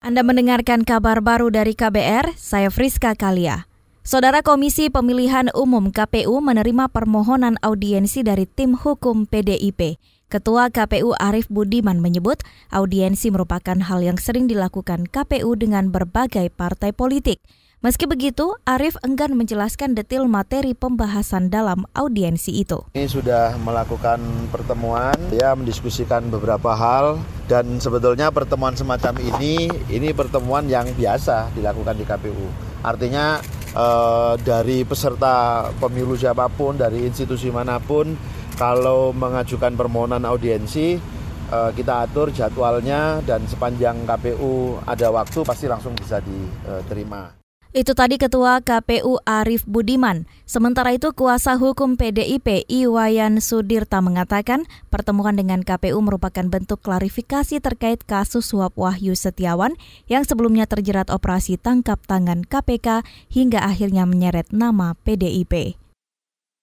Anda mendengarkan kabar baru dari KBR, saya Friska Kalia. Saudara Komisi Pemilihan Umum KPU menerima permohonan audiensi dari tim hukum PDIP. Ketua KPU Arief Budiman menyebut audiensi merupakan hal yang sering dilakukan KPU dengan berbagai partai politik. Meski begitu, Arief enggan menjelaskan detail materi pembahasan dalam audiensi itu. Ini sudah melakukan pertemuan, ya mendiskusikan beberapa hal dan sebetulnya pertemuan semacam ini ini pertemuan yang biasa dilakukan di KPU. Artinya eh, dari peserta pemilu siapa pun, dari institusi mana pun, kalau mengajukan permohonan audiensi eh, kita atur jadwalnya dan sepanjang KPU ada waktu pasti langsung bisa diterima. Itu tadi Ketua KPU Arief Budiman. Sementara itu kuasa hukum PDIP Iwayan Sudirta mengatakan pertemuan dengan KPU merupakan bentuk klarifikasi terkait kasus suap Wahyu Setiawan yang sebelumnya terjerat operasi tangkap tangan KPK hingga akhirnya menyeret nama PDIP.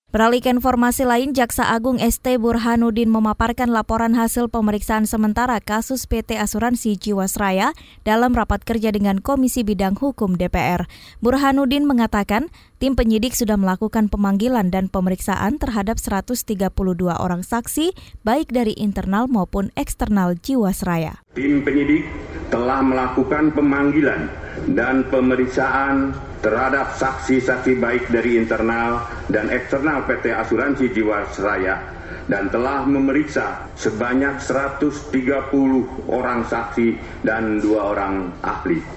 Beralih ke informasi lain, Jaksa Agung ST Burhanuddin memaparkan laporan hasil pemeriksaan sementara kasus PT Asuransi Jiwasraya dalam rapat kerja dengan Komisi Bidang Hukum DPR. Burhanuddin mengatakan tim penyidik sudah melakukan pemanggilan dan pemeriksaan terhadap 132 orang saksi, baik dari internal maupun eksternal Jiwasraya. Tim penyidik telah melakukan pemanggilan dan pemeriksaan terhadap saksi-saksi baik dari internal dan eksternal PT Asuransi Jiwasraya dan telah memeriksa sebanyak 130 orang saksi dan dua orang ahli.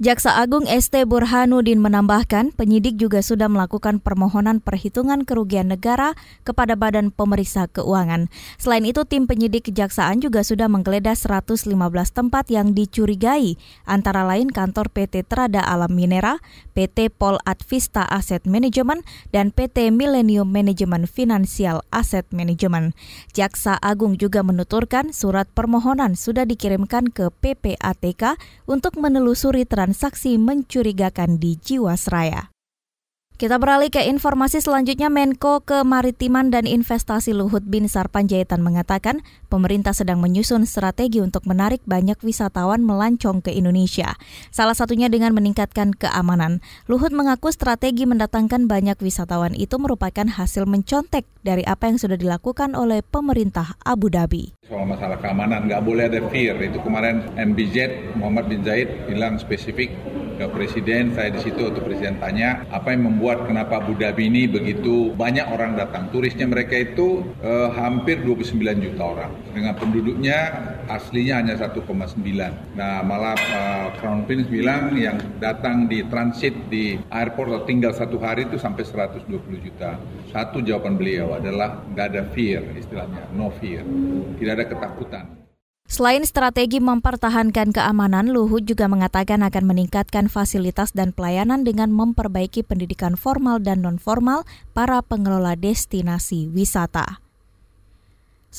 Jaksa Agung ST Burhanuddin menambahkan, penyidik juga sudah melakukan permohonan perhitungan kerugian negara kepada Badan Pemeriksa Keuangan. Selain itu, tim penyidik kejaksaan juga sudah menggeledah 115 tempat yang dicurigai, antara lain kantor PT Trada Alam Minera, PT Pol Advista Asset Management, dan PT Millennium Management Financial Asset Management. Jaksa Agung juga menuturkan surat permohonan sudah dikirimkan ke PPATK untuk menelusuri transaksi transaksi mencurigakan di Jiwasraya. Kita beralih ke informasi selanjutnya Menko Kemaritiman dan Investasi Luhut Binsar Panjaitan mengatakan pemerintah sedang menyusun strategi untuk menarik banyak wisatawan melancong ke Indonesia. Salah satunya dengan meningkatkan keamanan. Luhut mengaku strategi mendatangkan banyak wisatawan itu merupakan hasil mencontek dari apa yang sudah dilakukan oleh pemerintah Abu Dhabi. Soal masalah keamanan nggak boleh ada fear. Itu kemarin MBZ Muhammad bin Zaid bilang spesifik ke presiden, saya di situ untuk presiden tanya apa yang membuat kenapa Abu Dhabi ini begitu banyak orang datang. Turisnya mereka itu eh, hampir 29 juta orang. Dengan penduduknya aslinya hanya 1,9. Nah malah eh, Crown Prince bilang yang datang di transit di airport atau tinggal satu hari itu sampai 120 juta. Satu jawaban beliau adalah nggak ada fear istilahnya, no fear. Tidak ada ketakutan. Selain strategi mempertahankan keamanan, Luhut juga mengatakan akan meningkatkan fasilitas dan pelayanan dengan memperbaiki pendidikan formal dan non-formal para pengelola destinasi wisata.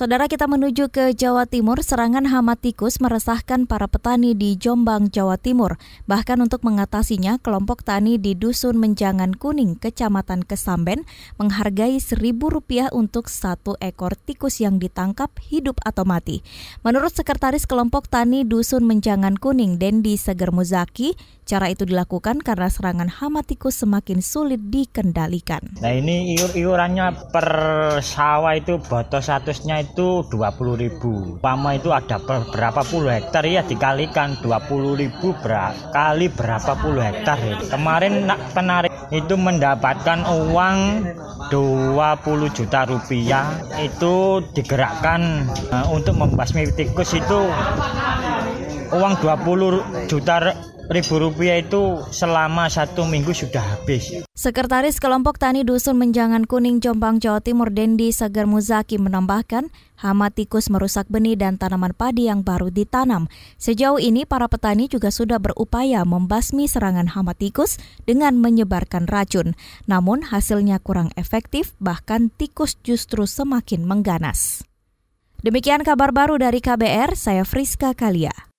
Saudara kita menuju ke Jawa Timur, serangan hama tikus meresahkan para petani di Jombang, Jawa Timur. Bahkan untuk mengatasinya, kelompok tani di Dusun Menjangan Kuning, Kecamatan Kesamben, menghargai Rp1.000 untuk satu ekor tikus yang ditangkap hidup atau mati. Menurut Sekretaris Kelompok Tani Dusun Menjangan Kuning, Dendi Seger Muzaki, Cara itu dilakukan karena serangan hama tikus semakin sulit dikendalikan. Nah ini iur-iurannya per sawah itu botos statusnya itu 20 ribu. Pama itu ada berapa puluh hektar ya dikalikan 20 ribu kali berapa puluh hektar ya. Kemarin penarik itu mendapatkan uang 20 juta rupiah itu digerakkan uh, untuk membasmi tikus itu uang 20 juta ribu rupiah itu selama satu minggu sudah habis. Sekretaris Kelompok Tani Dusun Menjangan Kuning Jombang Jawa Timur Dendi Sagar Muzaki menambahkan, hama tikus merusak benih dan tanaman padi yang baru ditanam. Sejauh ini para petani juga sudah berupaya membasmi serangan hama tikus dengan menyebarkan racun. Namun hasilnya kurang efektif, bahkan tikus justru semakin mengganas. Demikian kabar baru dari KBR, saya Friska Kalia.